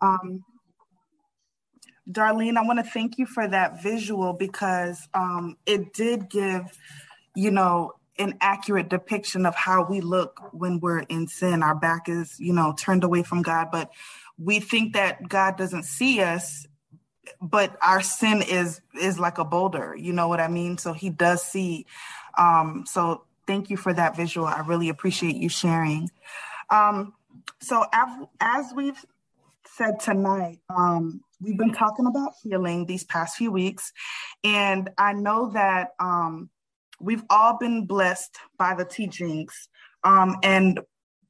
Um, Darlene, I want to thank you for that visual because um, it did give, you know, an accurate depiction of how we look when we're in sin. Our back is, you know, turned away from God, but we think that God doesn't see us, but our sin is is like a boulder. You know what I mean? So He does see. Um, so thank you for that visual. I really appreciate you sharing. Um, so as, as we've said tonight, um, we've been talking about healing these past few weeks, and I know that um, we've all been blessed by the teachings. Um, and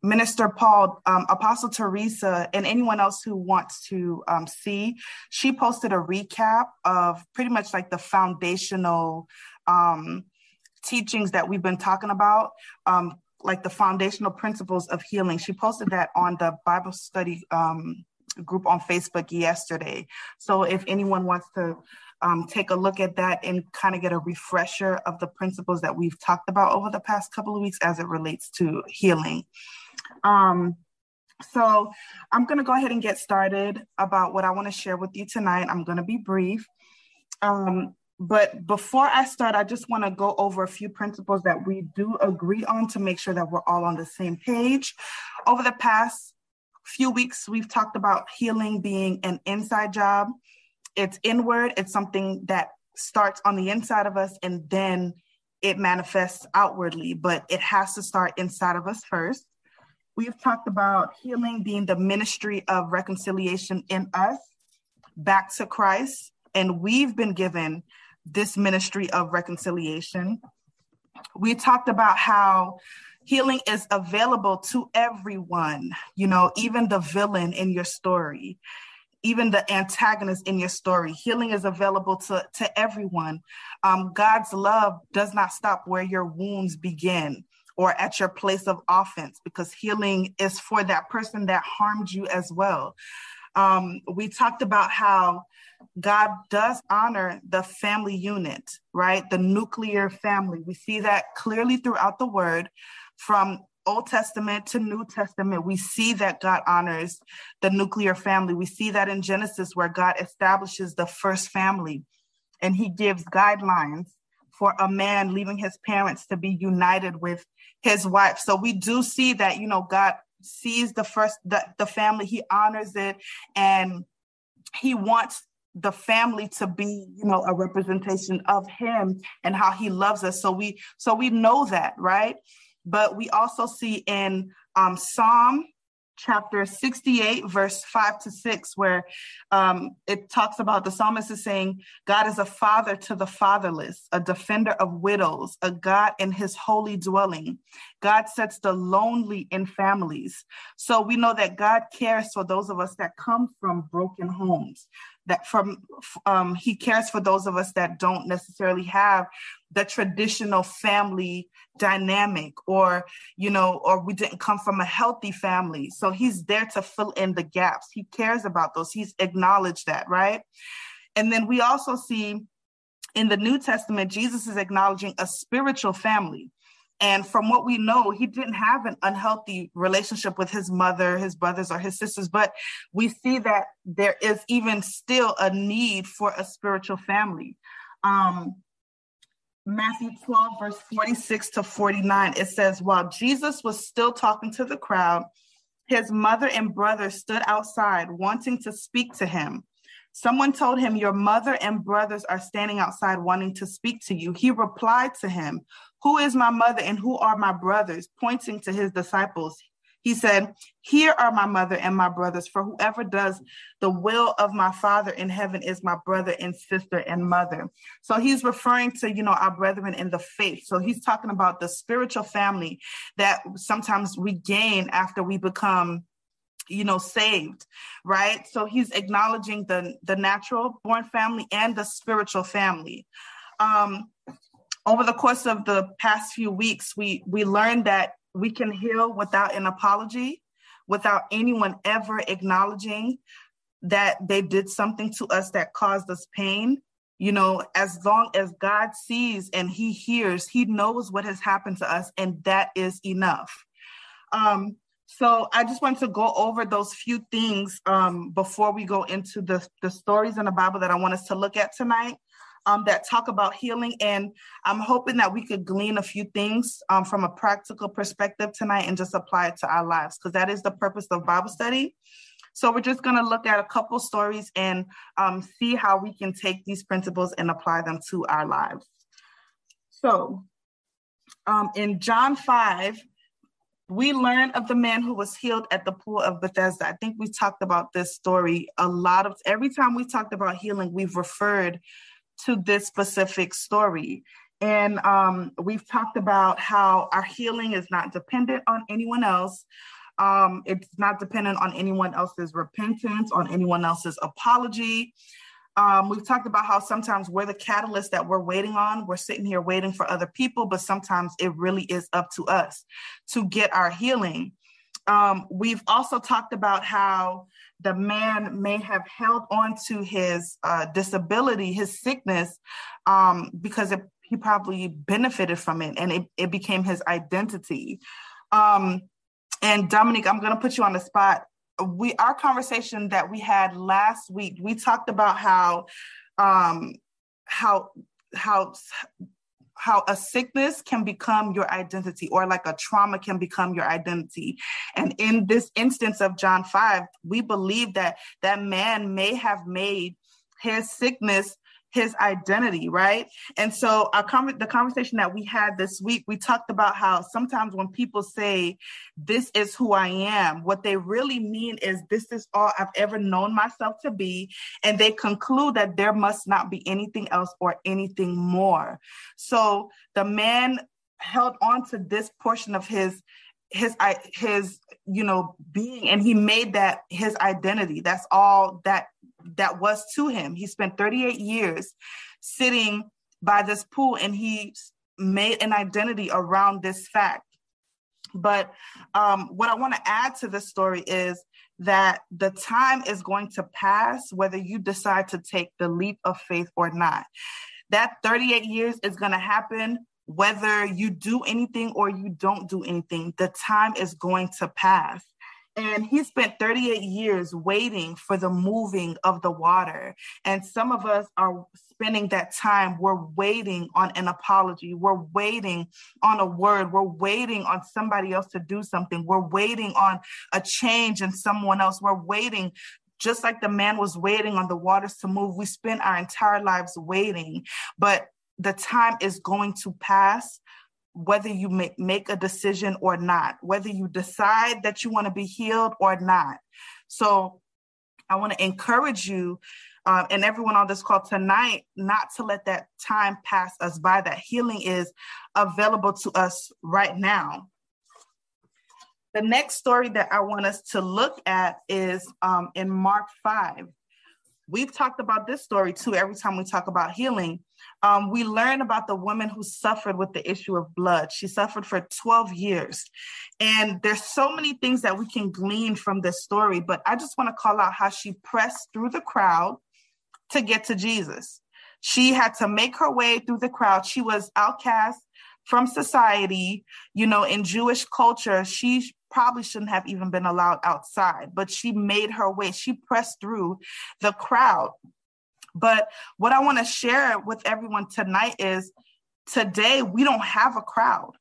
Minister Paul, um, Apostle Teresa, and anyone else who wants to um, see, she posted a recap of pretty much like the foundational um, teachings that we've been talking about. Um, like the foundational principles of healing. She posted that on the Bible study um, group on Facebook yesterday. So if anyone wants to um, take a look at that and kind of get a refresher of the principles that we've talked about over the past couple of weeks as it relates to healing. Um, so I'm going to go ahead and get started about what I want to share with you tonight. I'm going to be brief. Um, but before I start, I just want to go over a few principles that we do agree on to make sure that we're all on the same page. Over the past few weeks, we've talked about healing being an inside job. It's inward, it's something that starts on the inside of us and then it manifests outwardly, but it has to start inside of us first. We've talked about healing being the ministry of reconciliation in us back to Christ. And we've been given this ministry of reconciliation. We talked about how healing is available to everyone, you know, even the villain in your story, even the antagonist in your story. Healing is available to, to everyone. Um, God's love does not stop where your wounds begin or at your place of offense because healing is for that person that harmed you as well. Um, we talked about how God does honor the family unit, right? The nuclear family. We see that clearly throughout the word from Old Testament to New Testament. We see that God honors the nuclear family. We see that in Genesis, where God establishes the first family and he gives guidelines for a man leaving his parents to be united with his wife. So we do see that, you know, God sees the first the, the family, he honors it and he wants the family to be you know a representation of him and how he loves us so we so we know that right but we also see in um, psalm chapter 68 verse 5 to 6 where um, it talks about the psalmist is saying god is a father to the fatherless a defender of widows a god in his holy dwelling. God sets the lonely in families. So we know that god cares for those of us that come from broken homes that from um, he cares for those of us that don't necessarily have the traditional family dynamic or you know or we didn't come from a healthy family. So he's there to fill in the gaps. He cares about those. He's acknowledged that right? And then we also see in the new testament jesus is acknowledging a spiritual family and from what we know, he didn't have an unhealthy relationship with his mother, his brothers, or his sisters. But we see that there is even still a need for a spiritual family. Um, Matthew 12, verse 46 to 49, it says, While Jesus was still talking to the crowd, his mother and brother stood outside wanting to speak to him. Someone told him, Your mother and brothers are standing outside wanting to speak to you. He replied to him, Who is my mother and who are my brothers? Pointing to his disciples. He said, Here are my mother and my brothers, for whoever does the will of my Father in heaven is my brother and sister and mother. So he's referring to, you know, our brethren in the faith. So he's talking about the spiritual family that sometimes we gain after we become you know saved right so he's acknowledging the the natural born family and the spiritual family um over the course of the past few weeks we we learned that we can heal without an apology without anyone ever acknowledging that they did something to us that caused us pain. You know as long as god sees and he hears he knows what has happened to us and that is enough. Um So I just want to go over those few things um, before we go into the, the stories in the Bible that I want us to look at tonight um, that talk about healing. And I'm hoping that we could glean a few things um, from a practical perspective tonight and just apply it to our lives, because that is the purpose of Bible study. So we're just going to look at a couple stories and um, see how we can take these principles and apply them to our lives. So um, in John 5, we learn of the man who was healed at the pool of Bethesda. I think we talked about this story a lot of every time we talked about healing, we've referred to this specific story. And um, we've talked about how our healing is not dependent on anyone else. Um, it's not dependent on anyone else's repentance, on anyone else's apology. Um, we've talked about how sometimes we're the catalyst that we're waiting on. We're sitting here waiting for other people, but sometimes it really is up to us to get our healing. Um, we've also talked about how the man may have held on to his uh, disability, his sickness, um, because it, he probably benefited from it and it, it became his identity. Um, and Dominique, I'm going to put you on the spot. We our conversation that we had last week, we talked about how um, how how how a sickness can become your identity or like a trauma can become your identity. And in this instance of john 5 we believe that that man may have made his sickness his identity, right? And so our con- the conversation that we had this week, we talked about how sometimes when people say, this is who I am, what they really mean is this is all I've ever known myself to be. And they conclude that there must not be anything else or anything more. So the man held on to this portion of his his I, his you know being and he made that his identity that's all that that was to him. He spent 38 years sitting by this pool and he made an identity around this fact. But um, what I want to add to this story is that the time is going to pass whether you decide to take the leap of faith or not. That 38 years is going to happen whether you do anything or you don't do anything. The time is going to pass. And he spent 38 years waiting for the moving of the water. And some of us are spending that time, we're waiting on an apology. We're waiting on a word. We're waiting on somebody else to do something. We're waiting on a change in someone else. We're waiting just like the man was waiting on the waters to move. We spend our entire lives waiting, but the time is going to pass whether you make, a decision or not, whether you decide that you want to be healed or not. So I want to encourage you uh, and everyone on this call tonight not to let that time pass us by. That healing is available to us right now. The next story that I want us to look at is um, in Mark 5. We've talked about this story too every time we talk about healing um, we learn about the woman who suffered with the issue of blood. She suffered for 12 years. And there's so many things that we can glean from this story, but I just want to call out how she pressed through the crowd to get to Jesus. She had to make her way through the crowd. She was outcast from society. You know, in Jewish culture, she probably shouldn't have even been allowed outside, but she made her way. She pressed through the crowd. But what I want to share with everyone tonight is today we don't have a crowd.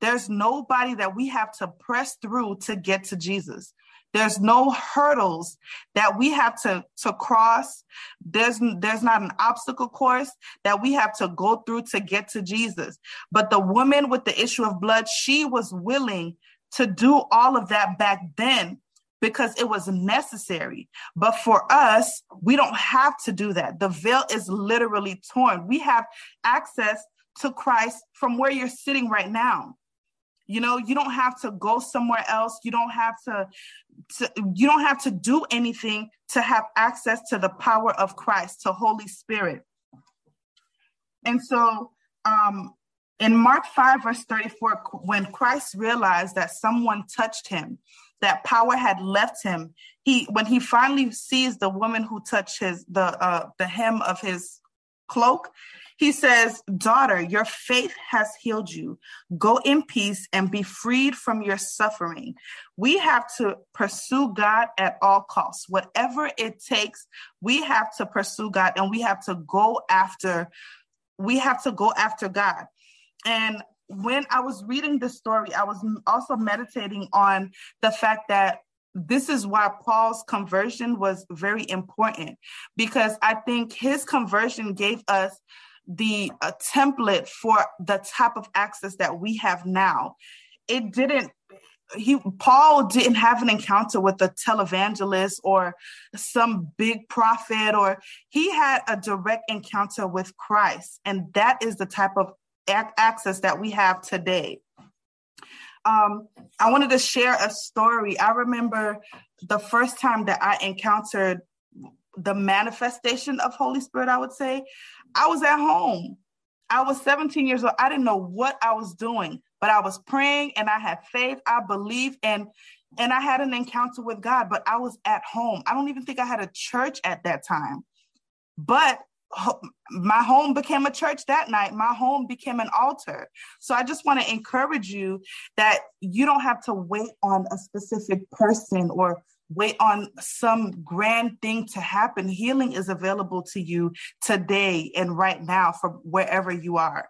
There's nobody that we have to press through to get to Jesus. There's no hurdles that we have to, to cross. There's, there's not an obstacle course that we have to go through to get to Jesus. But the woman with the issue of blood, she was willing to do all of that back then because it was necessary. But for us, we don't have to do that. The veil is literally torn. We have access to Christ from where you're sitting right now. You know, you don't have to go somewhere else. You don't have to, to you don't have to do anything to have access to the power of Christ, to Holy Spirit. And so um in Mark 5, verse 34, when Christ realized that someone touched him, that power had left him. He when he finally sees the woman who touched his the uh, the hem of his cloak. He says, Daughter, your faith has healed you. Go in peace and be freed from your suffering. We have to pursue God at all costs. Whatever it takes, we have to pursue God and we have to go after, we have to go after God. And when I was reading this story, I was also meditating on the fact that this is why Paul's conversion was very important because I think his conversion gave us the template for the type of access that we have now. It didn't he Paul didn't have an encounter with a televangelist or some big prophet or he had a direct encounter with Christ and that is the type of access that we have today. Um, I wanted to share a story. I remember the first time that I encountered the manifestation of Holy Spirit, I would say, I was at home. I was 17 years old. I didn't know what I was doing, but I was praying and I had faith. I believed and and I had an encounter with God, but I was at home. I don't even think I had a church at that time. But my home became a church that night. My home became an altar. So I just want to encourage you that you don't have to wait on a specific person or wait on some grand thing to happen. Healing is available to you today and right now from wherever you are.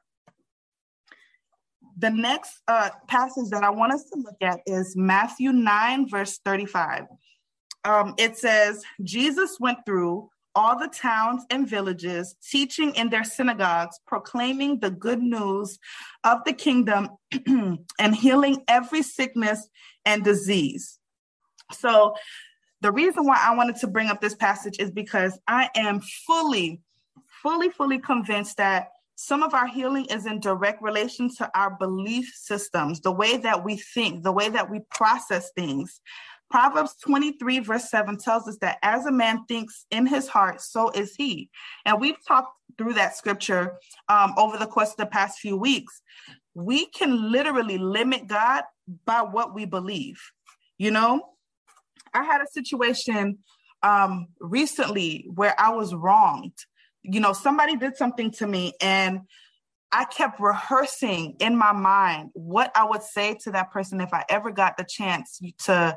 The next uh, passage that I want us to look at is Matthew 9, verse 35. Um, it says, Jesus went through all the towns and villages, teaching in their synagogues, proclaiming the good news of the kingdom and healing every sickness and disease. So, the reason why I wanted to bring up this passage is because I am fully, fully, fully convinced that some of our healing is in direct relation to our belief systems, the way that we think, the way that we process things. Proverbs 23, verse 7 tells us that as a man thinks in his heart, so is he. And we've talked through that scripture um, over the course of the past few weeks. We can literally limit God by what we believe. You know, I had a situation um, recently where I was wronged. You know, somebody did something to me, and I kept rehearsing in my mind what I would say to that person if I ever got the chance to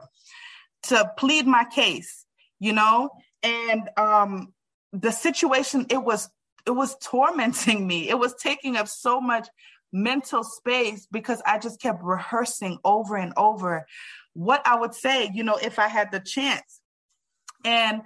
to plead my case, you know? And um the situation it was it was tormenting me. It was taking up so much mental space because I just kept rehearsing over and over what I would say, you know, if I had the chance. And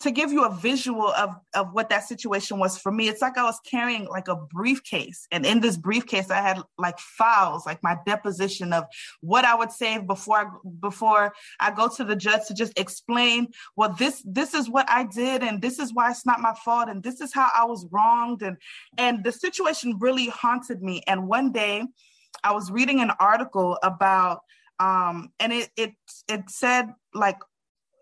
to give you a visual of, of what that situation was for me, it's like I was carrying like a briefcase. And in this briefcase, I had like files, like my deposition of what I would say before I, before I go to the judge to just explain, well, this this is what I did, and this is why it's not my fault, and this is how I was wronged. And and the situation really haunted me. And one day I was reading an article about um and it it it said like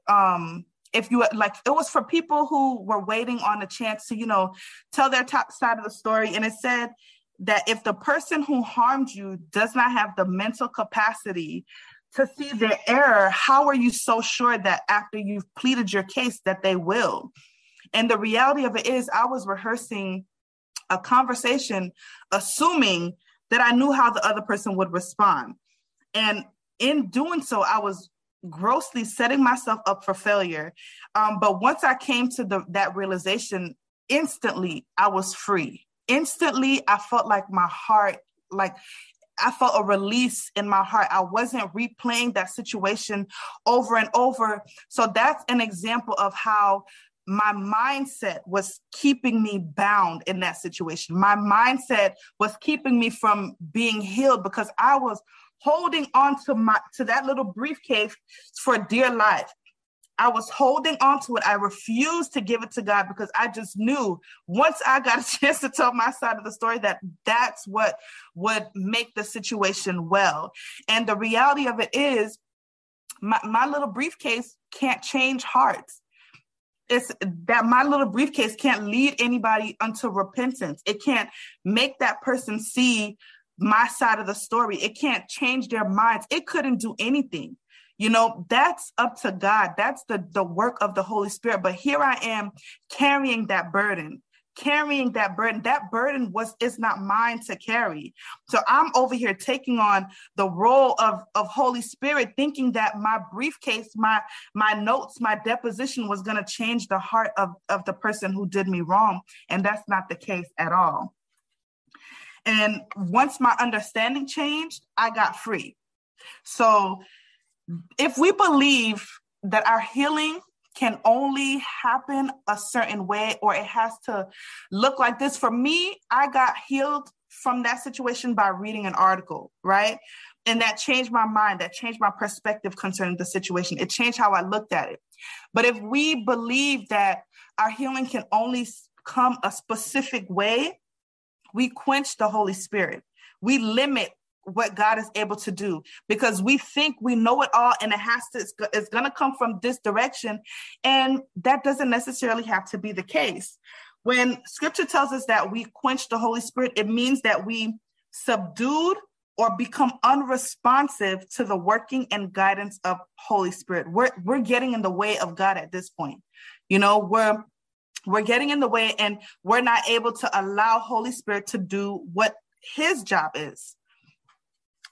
um if you like it was for people who were waiting on a chance to you know tell their top side of the story. And it said that if the person who harmed you does not have the mental capacity to see their error how are you so sure that after you've pleaded your case that they will? And the reality of it is i was rehearsing a conversation assuming that i knew how the other person would respond. And in doing so i was grossly setting myself up for failure. Um, but once I came to the, that realization, instantly I was free. Instantly, I felt like my heart, like I felt a release in my heart. I wasn't replaying that situation over and over. So that's an example of how my mindset was keeping me bound in that situation. My mindset was keeping me from being healed because I was holding on to my to that little briefcase for dear life. I was holding on to it. I refused to give it to God because I just knew once I got a chance to tell my side of the story that that's what would make the situation well. And the reality of it is, my, my little briefcase can't change hearts. It's that my little briefcase can't lead anybody unto repentance. It can't make that person see my side of the story. It can't change their minds. It couldn't do anything. You know, that's up to God. That's the the work of the Holy Spirit. But here I am carrying that burden, carrying that burden. That burden was is not mine to carry. So I'm over here taking on the role of, of Holy Spirit, thinking that my briefcase, my my notes, my deposition was gonna change the heart of, of the person who did me wrong. And that's not the case at all. And once my understanding changed, I got free. So if we believe that our healing can only happen a certain way or it has to look like this. For me, I got healed from that situation by reading an article, right? And that changed my mind, that changed my perspective concerning the situation. It changed how I looked at it. But if we believe that our healing can only come a specific way, we quench the Holy Spirit. We limit what God is able to do because we think we know it all and it has to, it's, it's going to come from this direction. And that doesn't necessarily have to be the case. When scripture tells us that we quench the Holy Spirit, it means that we subdued or become unresponsive to the working and guidance of Holy Spirit. We're, we're getting in the way of God at this point. You know, we're we're getting in the way and we're not able to allow Holy Spirit to do what his job is.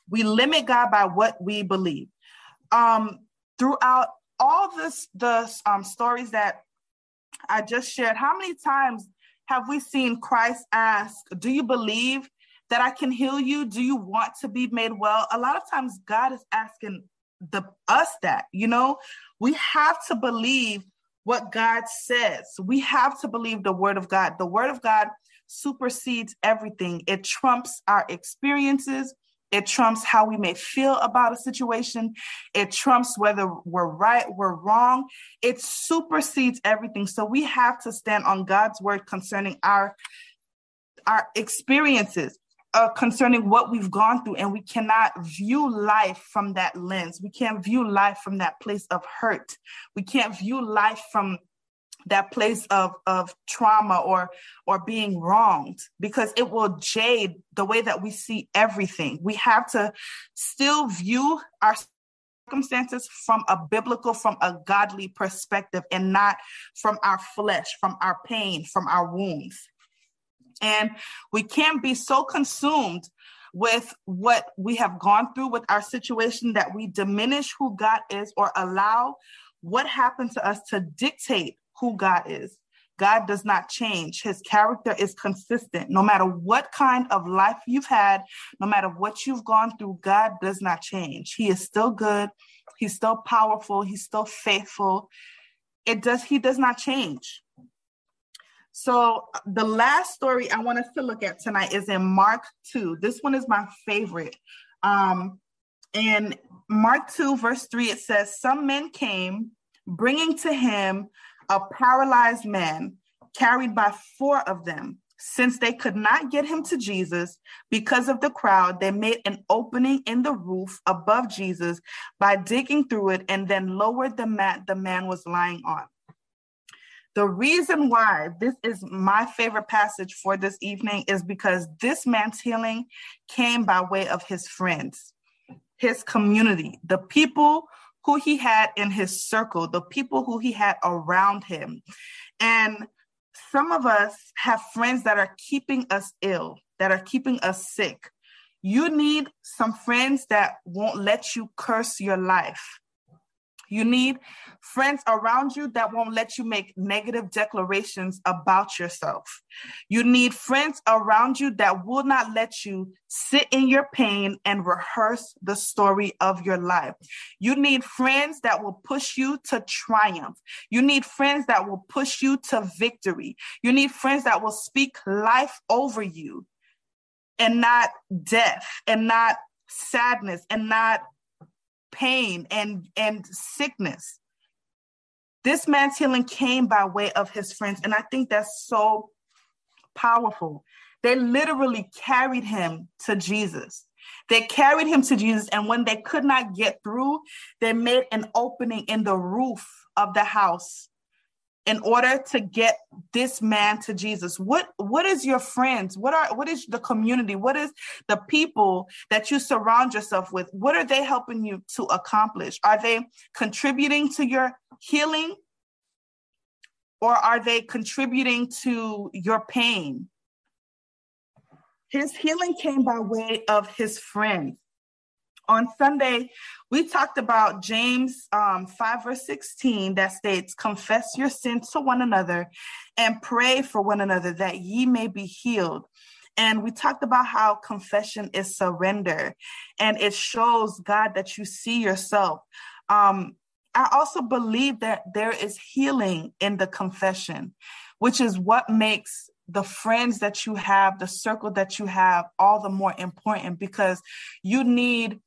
We limit God by what we believe. Um, throughout all this, the um, stories that I just shared, how many times have we seen Christ ask, Do you believe that I can heal you? Do you want to be made well? A lot of times, God is asking the us that, you know, we have to believe what God says. We have to believe the word of God. The word of God supersedes everything, it trumps our experiences, it trumps how we may feel about a situation. It trumps whether we're right, we're wrong. It supersedes everything. So we have to stand on God's word concerning our our experiences, uh, concerning what we've gone through, and we cannot view life from that lens. We can't view life from that place of hurt. We can't view life from that place of of trauma or or being wronged because it will jade the way that we see everything we have to still view our circumstances from a biblical from a godly perspective and not from our flesh from our pain from our wounds and we can't be so consumed with what we have gone through with our situation that we diminish who God is or allow what happened to us to dictate who God is. God does not change. His character is consistent. No matter what kind of life you've had, no matter what you've gone through, God does not change. He is still good. He's still powerful. He's still faithful. It does, he does not change. So the last story I want us to look at tonight is in Mark 2. This one is my favorite. Um, in Mark 2, verse 3, it says, Some men came bringing to him a paralyzed man carried by four of them. Since they could not get him to Jesus because of the crowd, they made an opening in the roof above Jesus by digging through it and then lowered the mat the man was lying on. The reason why this is my favorite passage for this evening is because this man's healing came by way of his friends, his community, the people who he had in his circle, the people who he had around him. And some of us have friends that are keeping us ill, that are keeping us sick. You need some friends that won't let you curse your life. You need friends around you that won't let you make negative declarations about yourself. You need friends around you that will not let you sit in your pain and rehearse the story of your life. You need friends that will push you to triumph. You need friends that will push you to victory. You need friends that will speak life over you and not death and not sadness and not pain and and sickness. This man's healing came by way of his friends and i think that's so powerful. They literally carried him to jesus. They carried him to jesus and when they could not get through they made an opening in the roof of the house in order to get this man to Jesus? What what is your friends? What are what is the community? What is the people that you surround yourself with? What are they helping you to accomplish? Are they contributing to your healing? Or are they contributing to your pain? His healing came by way of his friends. On Sunday, we talked about James um, 5 verse 16 that states, Confess your sins to one another and pray for one another that ye may be healed. And we talked about how confession is surrender and it shows God that you see yourself. Um, I also believe that there is healing in the confession, which is what makes the friends that you have, the circle that you have, all the more important because you need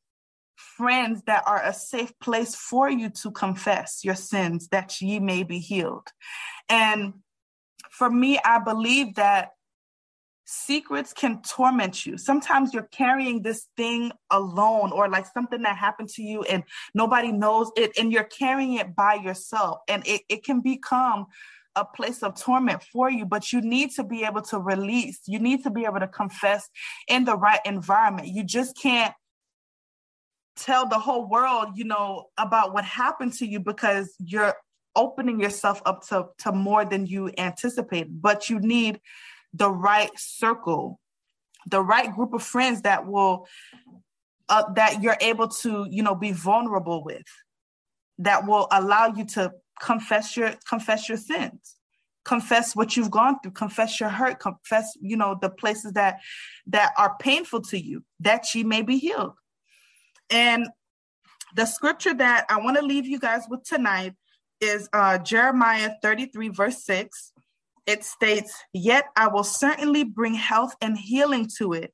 friends that are a safe place for you to confess your sins that ye may be healed. And for me, I believe that secrets can torment you. Sometimes you're carrying this thing alone or like something that happened to you and nobody knows it and you're carrying it by yourself and it, it can become a place of torment for you, but you need to be able to release. You need to be able to confess in the right environment. You just can't tell the whole world, you know, about what happened to you because you're opening yourself up to, to more than you anticipate. But you need the right circle, the right group of friends that will uh, that you're able to, you know, be vulnerable with, that will allow you to confess your confess your sins confess what you've gone through confess your hurt confess you know the places that that are painful to you that you may be healed and the scripture that i want to leave you guys with tonight is uh jeremiah 33 verse 6 it states yet i will certainly bring health and healing to it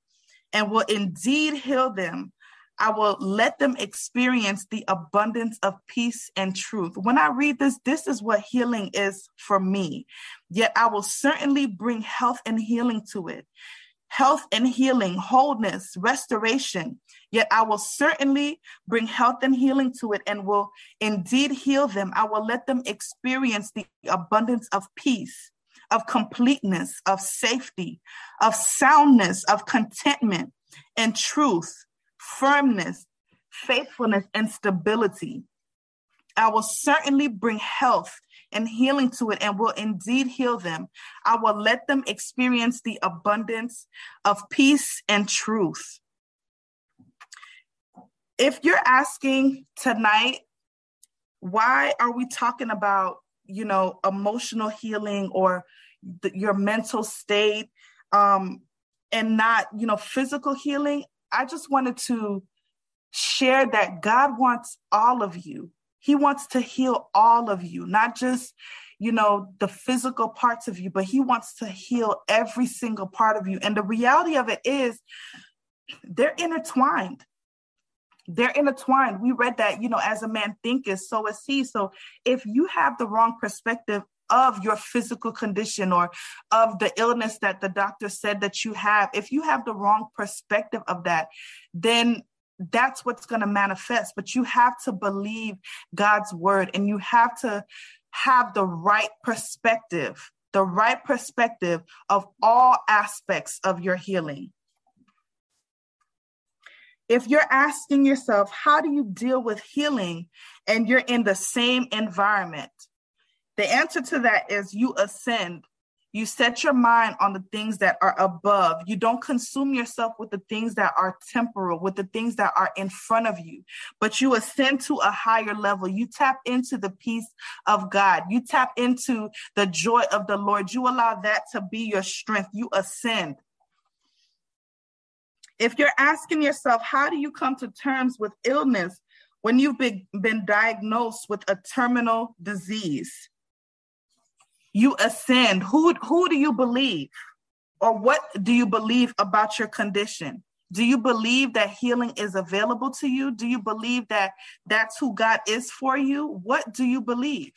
and will indeed heal them I will let them experience the abundance of peace and truth. When I read this, this is what healing is for me. Yet I will certainly bring health and healing to it. Health and healing, wholeness, restoration. Yet I will certainly bring health and healing to it and will indeed heal them. I will let them experience the abundance of peace, of completeness, of safety, of soundness, of contentment and truth firmness, faithfulness, and stability. I will certainly bring health and healing to it and will indeed heal them. I will let them experience the abundance of peace and truth. If you're asking tonight, why are we talking about, you know, emotional healing or your mental state um, and not, you know, physical healing? I just wanted to share that God wants all of you. He wants to heal all of you, not just, you know, the physical parts of you, but He wants to heal every single part of you. And the reality of it is, they're intertwined. They're intertwined. We read that, you know, as a man thinketh, so is he. So if you have the wrong perspective of your physical condition or of the illness that the doctor said that you have, if you have the wrong perspective of that, then that's what's going to manifest. But you have to believe God's word and you have to have the right perspective, the right perspective of all aspects of your healing. If you're asking yourself, how do you deal with healing and you're in the same environment? The answer to that is you ascend. You set your mind on the things that are above. You don't consume yourself with the things that are temporal, with the things that are in front of you, but you ascend to a higher level. You tap into the peace of God. You tap into the joy of the Lord. You allow that to be your strength. You ascend. If you're asking yourself, how do you come to terms with illness when you've been, been diagnosed with a terminal disease? You ascend, who, who do you believe? Or what do you believe about your condition? Do you believe that healing is available to you? Do you believe that that's who God is for you? What do you believe?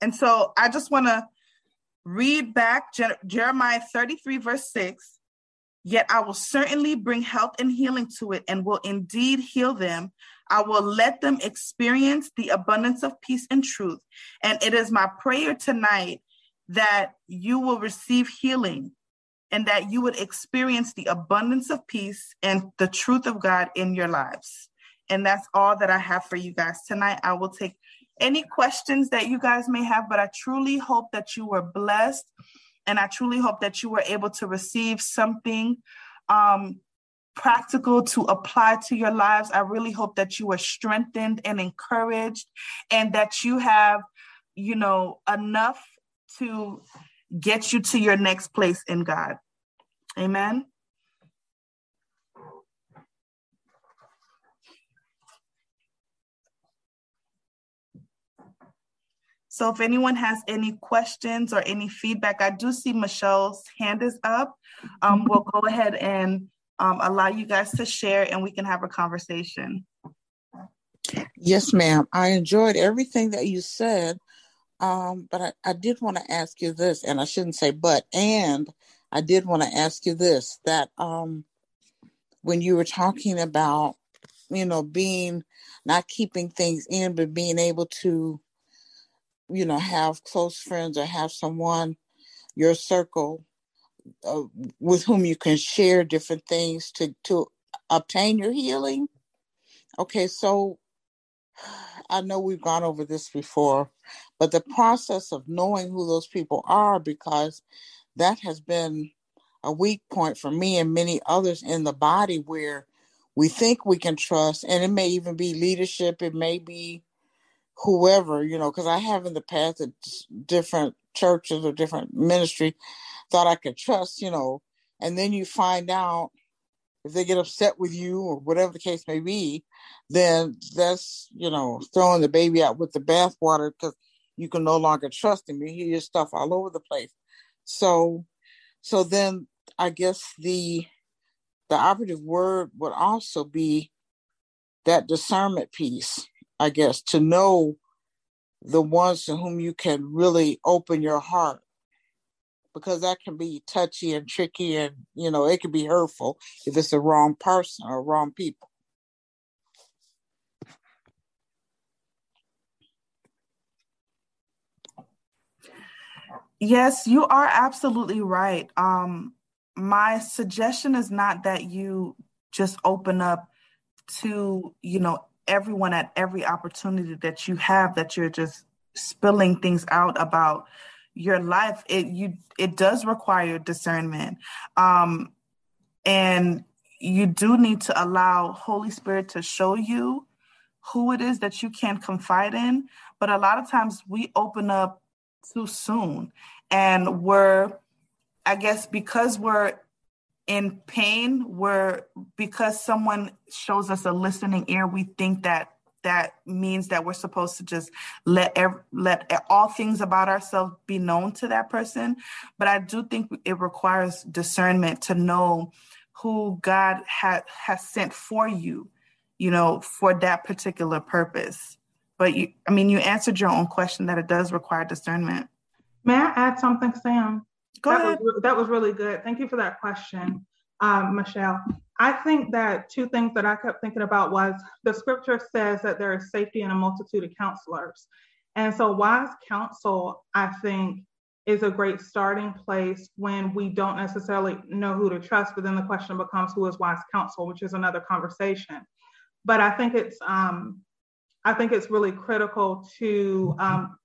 And so I just want to read back Jeremiah 33, verse 6. Yet I will certainly bring health and healing to it and will indeed heal them. I will let them experience the abundance of peace and truth. And it is my prayer tonight that you will receive healing and that you would experience the abundance of peace and the truth of God in your lives. And that's all that I have for you guys tonight. I will take any questions that you guys may have, but I truly hope that you were blessed and I truly hope that you were able to receive something um, practical to apply to your lives. I really hope that you are strengthened and encouraged and that you have, you know, enough to get you to your next place in God. Amen. So if anyone has any questions or any feedback, I do see Michelle's hand is up. Um, we'll go ahead and um, allow you guys to share and we can have a conversation. Yes, ma'am. I enjoyed everything that you said. Um, but I, I did want to ask you this, and I shouldn't say but, and I did want to ask you this that um, when you were talking about, you know, being not keeping things in, but being able to you know have close friends or have someone your circle uh, with whom you can share different things to to obtain your healing. Okay so i know we've gone over this before but the process of knowing who those people are because that has been a weak point for me and many others in the body where we think we can trust and it may even be leadership it may be whoever, you know, because I have in the past at different churches or different ministry thought I could trust, you know, and then you find out if they get upset with you or whatever the case may be, then that's, you know, throwing the baby out with the bathwater because you can no longer trust them. You hear your stuff all over the place. So, so then I guess the the operative word would also be that discernment piece I guess, to know the ones to whom you can really open your heart because that can be touchy and tricky and you know it can be hurtful if it's the wrong person or wrong people. Yes you are absolutely right. Um my suggestion is not that you just open up to you know everyone at every opportunity that you have that you're just spilling things out about your life it you it does require discernment. Um and you do need to allow holy spirit to show you who it is that you can confide in. But a lot of times we open up too soon. And we're i guess because we're in pain we're because someone shows us a listening ear we think that that means that we're supposed to just let ev- let all things about ourselves be known to that person. But i do think it requires discernment to know who god ha- has sent for you you know for that particular purpose. But you i mean you answered your own question that it does require discernment. May i add something sam? Go that ahead. Was, that was really good. Thank you for that question, um, Michelle. I think that two things that I kept thinking about was the scripture says that there is safety in a multitude of counselors. And so wise counsel, I think, is a great starting place when we don't necessarily know who to trust, but then the question becomes who is wise counsel, which is another conversation. But I think it's um, I think it's really critical to um,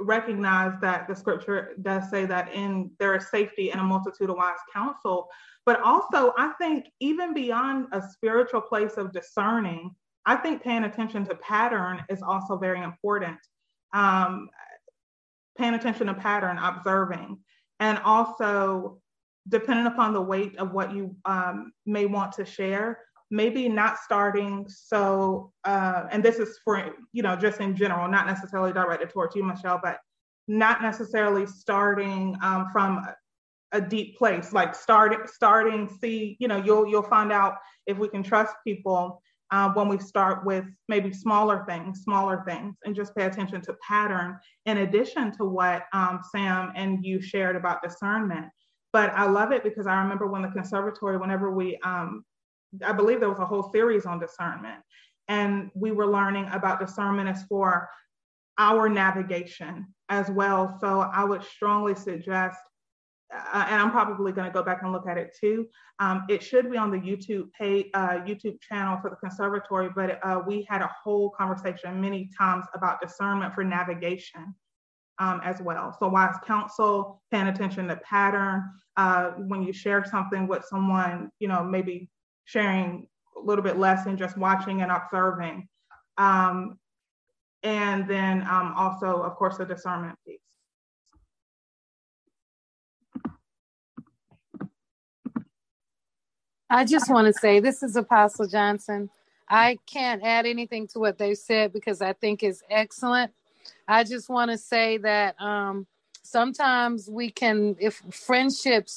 recognize that the scripture does say that in there is safety in a multitude of wise counsel. But also i think even beyond a spiritual place of discerning i think paying attention to pattern is also very important. Um, paying attention to pattern observing and also depending upon the weight of what you um, may want to share maybe not starting so uh, and this is for you know just in general not necessarily directed towards you michelle but not necessarily starting um, from a deep place like starting starting see you know you'll you'll find out if we can trust people uh, when we start with maybe smaller things smaller things and just pay attention to pattern in addition to what um, sam and you shared about discernment. But i love it because i remember when the conservatory whenever we um, I believe there was a whole series on discernment. And we were learning about discernment as for our navigation as well. So I would strongly suggest uh, and I'm probably going to go back and look at it too. Um, it should be on the YouTube page, uh, YouTube channel for the conservatory, but uh, we had a whole conversation many times about discernment for navigation um, as well. So wise counsel, paying attention to pattern, uh, when you share something with someone, you know, maybe sharing a little bit less than just watching and observing. Um, and then um, also, of course, the discernment piece. I just want to say this is Apostle Johnson. I can't add anything to what they said because I think it's excellent. I just want to say that um, sometimes we can, if friendships